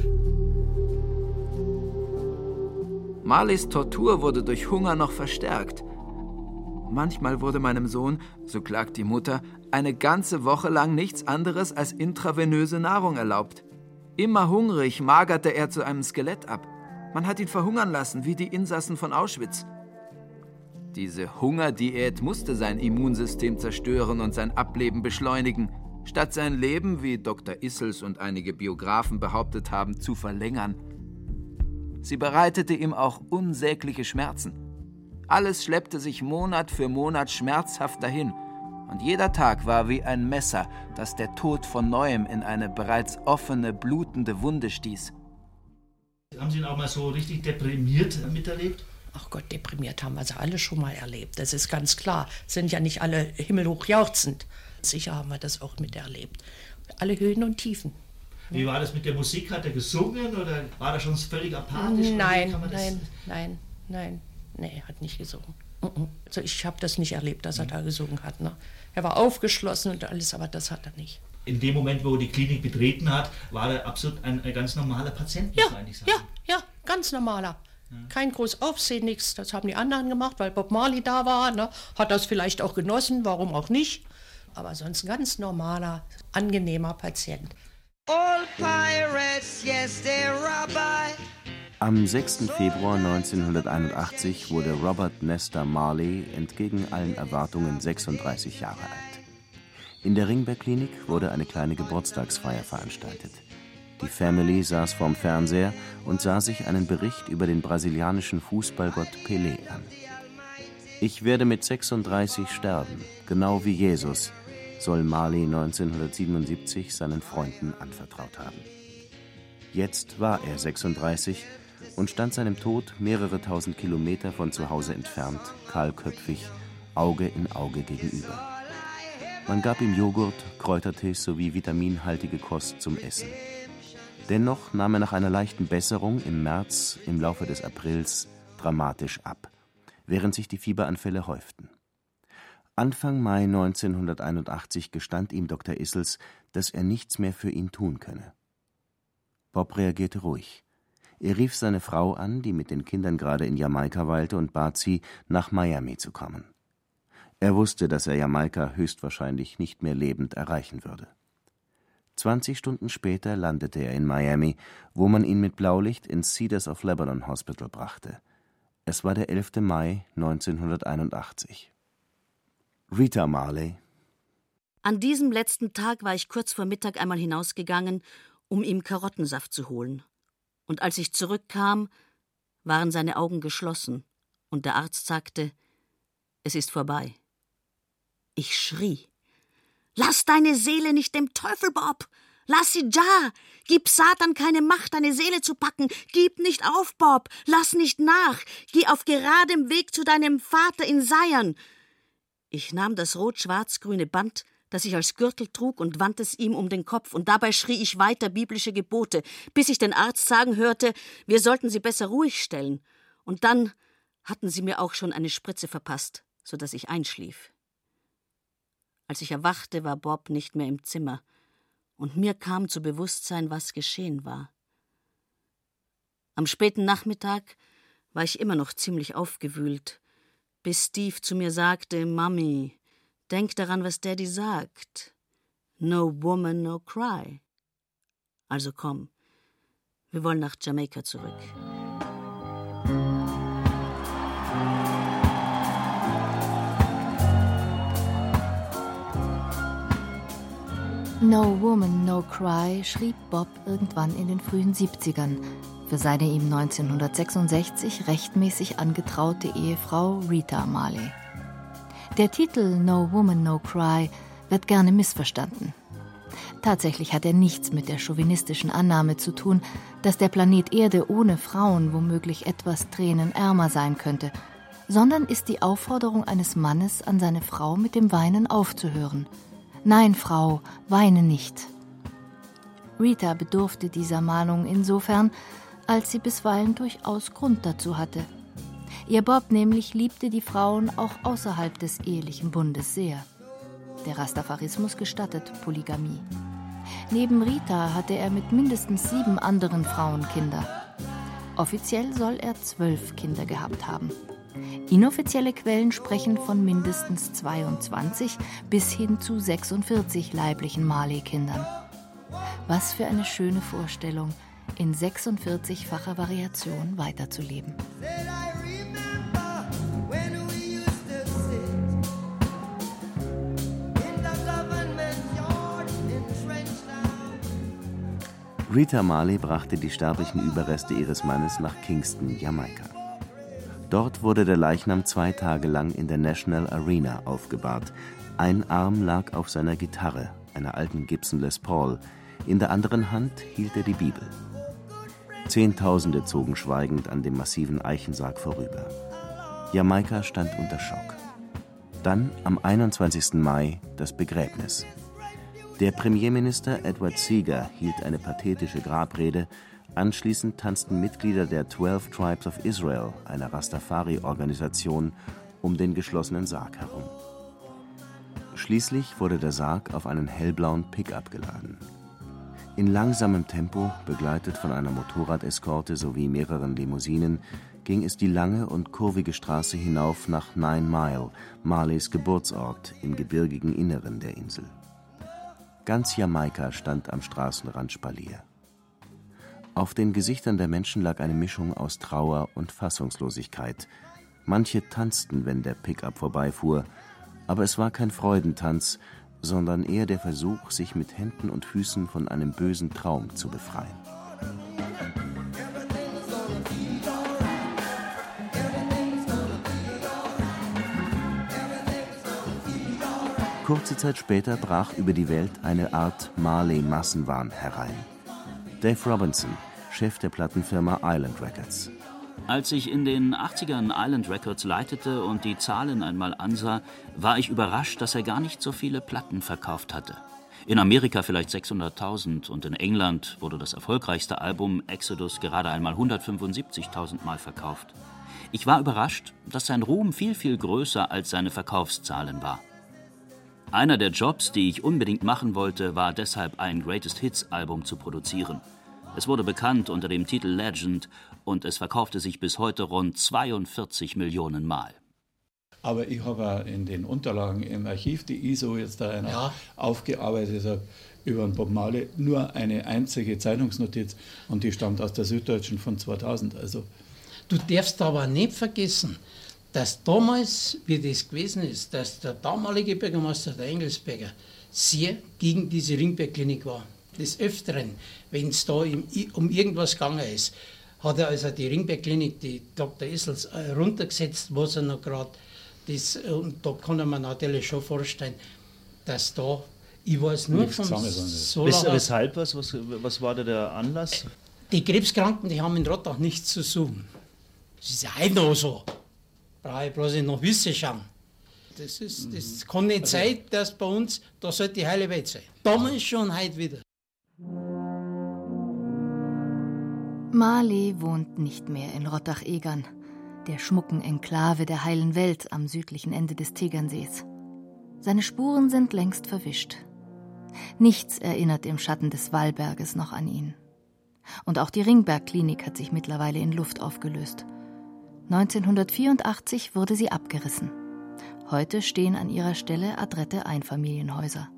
Marleys Tortur wurde durch Hunger noch verstärkt. Manchmal wurde meinem Sohn, so klagt die Mutter, eine ganze Woche lang nichts anderes als intravenöse Nahrung erlaubt. Immer hungrig magerte er zu einem Skelett ab. Man hat ihn verhungern lassen, wie die Insassen von Auschwitz. Diese Hungerdiät musste sein Immunsystem zerstören und sein Ableben beschleunigen, statt sein Leben, wie Dr. Issels und einige Biografen behauptet haben, zu verlängern. Sie bereitete ihm auch unsägliche Schmerzen. Alles schleppte sich Monat für Monat schmerzhaft dahin, und jeder Tag war wie ein Messer, das der Tod von neuem in eine bereits offene, blutende Wunde stieß. Haben Sie ihn auch mal so richtig deprimiert miterlebt? Ach Gott, deprimiert haben wir sie alle schon mal erlebt. Das ist ganz klar. Sind ja nicht alle himmelhoch jauchzend. Sicher haben wir das auch miterlebt. Alle Höhen und Tiefen. Wie war das mit der Musik? Hat er gesungen oder war er schon völlig apathisch? Nein, nein, nein, nein, nee, hat nicht gesungen. Also ich habe das nicht erlebt, dass er da gesungen hat. Ne? Er war aufgeschlossen und alles, aber das hat er nicht. In dem Moment, wo er die Klinik betreten hat, war er absolut ein, ein ganz normaler Patient, ja, Ja, ja, ganz normaler. Kein groß Aufsehen, nichts. Das haben die anderen gemacht, weil Bob Marley da war. Ne? Hat das vielleicht auch genossen, warum auch nicht. Aber sonst ein ganz normaler, angenehmer Patient. All pirates, yes, Am 6. Februar 1981 wurde Robert Nesta Marley entgegen allen Erwartungen 36 Jahre alt. In der Ringberg-Klinik wurde eine kleine Geburtstagsfeier veranstaltet. Die Family saß vorm Fernseher und sah sich einen Bericht über den brasilianischen Fußballgott Pelé an. Ich werde mit 36 sterben, genau wie Jesus, soll Marley 1977 seinen Freunden anvertraut haben. Jetzt war er 36 und stand seinem Tod mehrere tausend Kilometer von zu Hause entfernt, kahlköpfig, Auge in Auge gegenüber. Man gab ihm Joghurt, Kräutertees sowie vitaminhaltige Kost zum Essen. Dennoch nahm er nach einer leichten Besserung im März im Laufe des Aprils dramatisch ab, während sich die Fieberanfälle häuften. Anfang Mai 1981 gestand ihm Dr. Issels, dass er nichts mehr für ihn tun könne. Bob reagierte ruhig. Er rief seine Frau an, die mit den Kindern gerade in Jamaika weilte, und bat sie, nach Miami zu kommen. Er wusste, dass er Jamaika höchstwahrscheinlich nicht mehr lebend erreichen würde. 20 Stunden später landete er in Miami, wo man ihn mit Blaulicht ins Cedars of Lebanon Hospital brachte. Es war der 11. Mai 1981. Rita Marley An diesem letzten Tag war ich kurz vor Mittag einmal hinausgegangen, um ihm Karottensaft zu holen. Und als ich zurückkam, waren seine Augen geschlossen, und der Arzt sagte, es ist vorbei. Ich schrie. Lass deine Seele nicht dem Teufel, Bob. Lass sie da. Gib Satan keine Macht, deine Seele zu packen. Gib nicht auf, Bob. Lass nicht nach. Geh auf geradem Weg zu deinem Vater in Seiern. Ich nahm das rot-schwarz-grüne Band, das ich als Gürtel trug, und wandte es ihm um den Kopf, und dabei schrie ich weiter biblische Gebote, bis ich den Arzt sagen hörte, wir sollten sie besser ruhig stellen. Und dann hatten sie mir auch schon eine Spritze verpasst, so dass ich einschlief. Als ich erwachte, war Bob nicht mehr im Zimmer, und mir kam zu Bewusstsein, was geschehen war. Am späten Nachmittag war ich immer noch ziemlich aufgewühlt, bis Steve zu mir sagte: Mami, denk daran, was Daddy sagt. No woman, no cry. Also komm, wir wollen nach Jamaika zurück. No Woman, No Cry schrieb Bob irgendwann in den frühen 70ern für seine ihm 1966 rechtmäßig angetraute Ehefrau Rita Marley. Der Titel No Woman, No Cry wird gerne missverstanden. Tatsächlich hat er nichts mit der chauvinistischen Annahme zu tun, dass der Planet Erde ohne Frauen womöglich etwas tränenärmer sein könnte, sondern ist die Aufforderung eines Mannes an seine Frau mit dem Weinen aufzuhören. Nein, Frau, weine nicht. Rita bedurfte dieser Mahnung insofern, als sie bisweilen durchaus Grund dazu hatte. Ihr Bob nämlich liebte die Frauen auch außerhalb des ehelichen Bundes sehr. Der Rastafarismus gestattet Polygamie. Neben Rita hatte er mit mindestens sieben anderen Frauen Kinder. Offiziell soll er zwölf Kinder gehabt haben. Inoffizielle Quellen sprechen von mindestens 22 bis hin zu 46 leiblichen Marley-Kindern. Was für eine schöne Vorstellung, in 46-facher Variation weiterzuleben. Rita Marley brachte die sterblichen Überreste ihres Mannes nach Kingston, Jamaika. Dort wurde der Leichnam zwei Tage lang in der National Arena aufgebahrt. Ein Arm lag auf seiner Gitarre, einer alten Gibson Les Paul, in der anderen Hand hielt er die Bibel. Zehntausende zogen schweigend an dem massiven Eichensarg vorüber. Jamaika stand unter Schock. Dann am 21. Mai das Begräbnis. Der Premierminister Edward Seeger hielt eine pathetische Grabrede, anschließend tanzten Mitglieder der Twelve Tribes of Israel, einer Rastafari-Organisation, um den geschlossenen Sarg herum. Schließlich wurde der Sarg auf einen hellblauen Pickup geladen. In langsamem Tempo, begleitet von einer Motorradeskorte sowie mehreren Limousinen, ging es die lange und kurvige Straße hinauf nach Nine Mile, Marleys Geburtsort im gebirgigen Inneren der Insel. Ganz Jamaika stand am Straßenrand Spalier. Auf den Gesichtern der Menschen lag eine Mischung aus Trauer und Fassungslosigkeit. Manche tanzten, wenn der Pickup vorbeifuhr, aber es war kein Freudentanz, sondern eher der Versuch, sich mit Händen und Füßen von einem bösen Traum zu befreien. Kurze Zeit später brach über die Welt eine Art Marley-Massenwahn herein. Dave Robinson, Chef der Plattenfirma Island Records. Als ich in den 80ern Island Records leitete und die Zahlen einmal ansah, war ich überrascht, dass er gar nicht so viele Platten verkauft hatte. In Amerika vielleicht 600.000 und in England wurde das erfolgreichste Album Exodus gerade einmal 175.000 Mal verkauft. Ich war überrascht, dass sein Ruhm viel, viel größer als seine Verkaufszahlen war. Einer der Jobs, die ich unbedingt machen wollte, war deshalb ein Greatest Hits Album zu produzieren. Es wurde bekannt unter dem Titel Legend und es verkaufte sich bis heute rund 42 Millionen Mal. Aber ich habe in den Unterlagen im Archiv, die ISO jetzt da ja. aufgearbeitet habe, über den Bob Marley nur eine einzige Zeitungsnotiz und die stammt aus der Süddeutschen von 2000. Also du darfst aber nicht vergessen, dass damals, wie das gewesen ist, dass der damalige Bürgermeister, der Engelsberger, sehr gegen diese Ringbergklinik war. Des Öfteren, wenn es da um irgendwas gegangen ist, hat er also die Ringbergklinik, die Dr. Issels, äh, runtergesetzt, was er noch gerade das, und da kann man natürlich schon vorstellen, dass da, ich weiß nur von so Weshalb was, was? Was war da der Anlass? Die Krebskranken, die haben in Rottach nichts zu suchen. Das ist ja heute noch so brauche ich bloß noch Wissen schauen. Das, ist, das kann nicht also, sein, dass bei uns, da sollte die heile Welt sein. Damals schon, heute wieder. Marley wohnt nicht mehr in Rottach-Egern, der schmucken Enklave der heilen Welt am südlichen Ende des Tegernsees. Seine Spuren sind längst verwischt. Nichts erinnert im Schatten des Wallberges noch an ihn. Und auch die Ringberg-Klinik hat sich mittlerweile in Luft aufgelöst. 1984 wurde sie abgerissen. Heute stehen an ihrer Stelle adrette Einfamilienhäuser.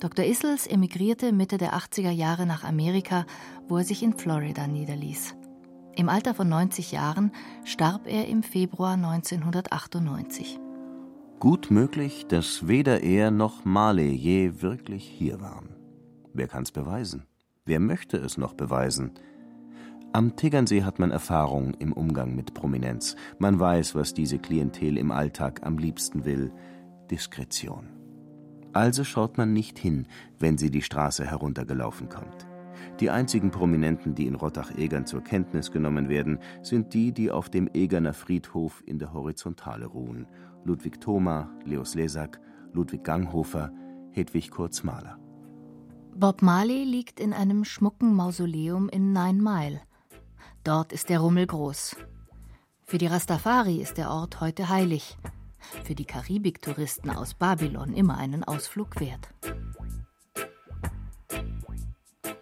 Dr. Issels emigrierte Mitte der 80er Jahre nach Amerika, wo er sich in Florida niederließ. Im Alter von 90 Jahren starb er im Februar 1998. Gut möglich, dass weder er noch Marley je wirklich hier waren. Wer kann's beweisen? Wer möchte es noch beweisen? Am Tegernsee hat man Erfahrung im Umgang mit Prominenz. Man weiß, was diese Klientel im Alltag am liebsten will: Diskretion. Also schaut man nicht hin, wenn sie die Straße heruntergelaufen kommt. Die einzigen Prominenten, die in Rottach-Egern zur Kenntnis genommen werden, sind die, die auf dem Egerner Friedhof in der Horizontale ruhen: Ludwig Thoma, Leos Lesak, Ludwig Ganghofer, Hedwig Kurz-Mahler. Bob Marley liegt in einem schmucken Mausoleum in Nine Mile. Dort ist der Rummel groß. Für die Rastafari ist der Ort heute heilig. Für die Karibiktouristen aus Babylon immer einen Ausflug wert.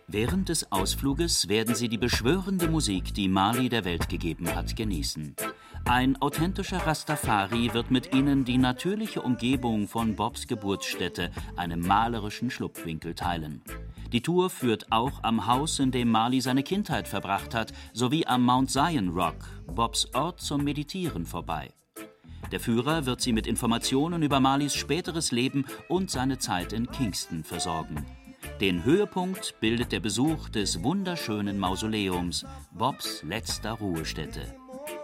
Während des Ausfluges werden sie die beschwörende Musik, die Mali der Welt gegeben hat, genießen. Ein authentischer Rastafari wird mit ihnen die natürliche Umgebung von Bobs Geburtsstätte, einem malerischen Schlupfwinkel, teilen. Die Tour führt auch am Haus, in dem Mali seine Kindheit verbracht hat, sowie am Mount Zion Rock, Bobs Ort zum Meditieren, vorbei. Der Führer wird sie mit Informationen über Malis späteres Leben und seine Zeit in Kingston versorgen. Den Höhepunkt bildet der Besuch des wunderschönen Mausoleums, Bobs letzter Ruhestätte.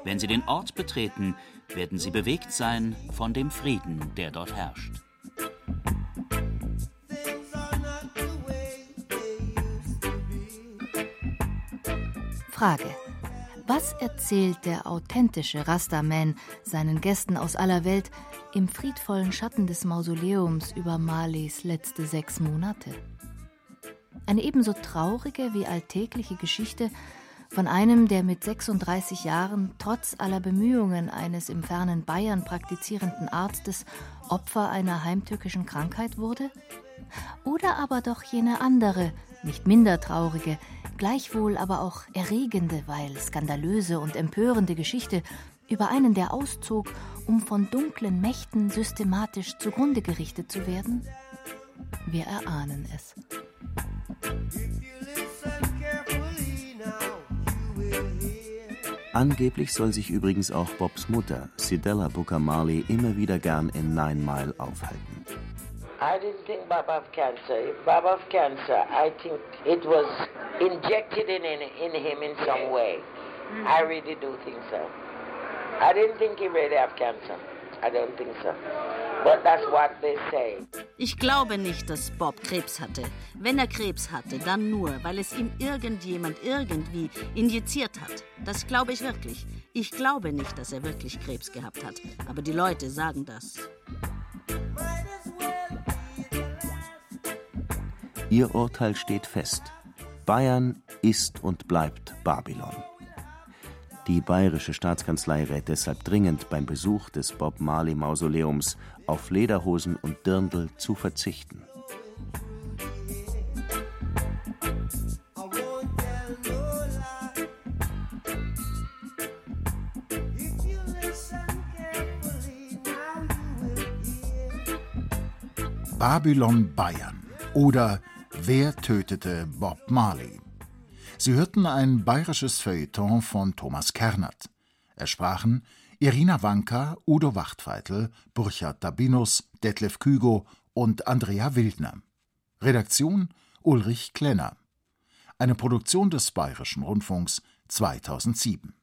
Wenn Sie den Ort betreten, werden Sie bewegt sein von dem Frieden, der dort herrscht. Frage. Was erzählt der authentische Rastaman seinen Gästen aus aller Welt im friedvollen Schatten des Mausoleums über Marleys letzte sechs Monate? Eine ebenso traurige wie alltägliche Geschichte von einem, der mit 36 Jahren trotz aller Bemühungen eines im fernen Bayern praktizierenden Arztes Opfer einer heimtückischen Krankheit wurde? Oder aber doch jene andere, nicht minder traurige, gleichwohl aber auch erregende, weil skandalöse und empörende Geschichte über einen, der auszog, um von dunklen Mächten systematisch zugrunde gerichtet zu werden? Wir erahnen es. Angeblich soll sich übrigens auch Bobs Mutter, Sidella Booker Marley, immer wieder gern in Nine Mile aufhalten. I didn't think Bob of cancer. If Bob of cancer, I think it was injected in, in, in him in some way. I really do think so. I didn't think he really have cancer. I don't think so. But that's what they say. Ich glaube nicht, dass Bob Krebs hatte. Wenn er Krebs hatte, dann nur, weil es ihm irgendjemand irgendwie injiziert hat. Das glaube ich wirklich. Ich glaube nicht, dass er wirklich Krebs gehabt hat. Aber die Leute sagen das. Ihr Urteil steht fest. Bayern ist und bleibt Babylon. Die bayerische Staatskanzlei rät deshalb dringend beim Besuch des Bob Marley Mausoleums auf Lederhosen und Dirndl zu verzichten. Babylon Bayern oder Wer tötete Bob Marley? Sie hörten ein bayerisches Feuilleton von Thomas Kernert. Es sprachen Irina Wanka, Udo Wachtfeitel, Burchard Dabinus, Detlef Kügo und Andrea Wildner. Redaktion Ulrich Klenner. Eine Produktion des Bayerischen Rundfunks 2007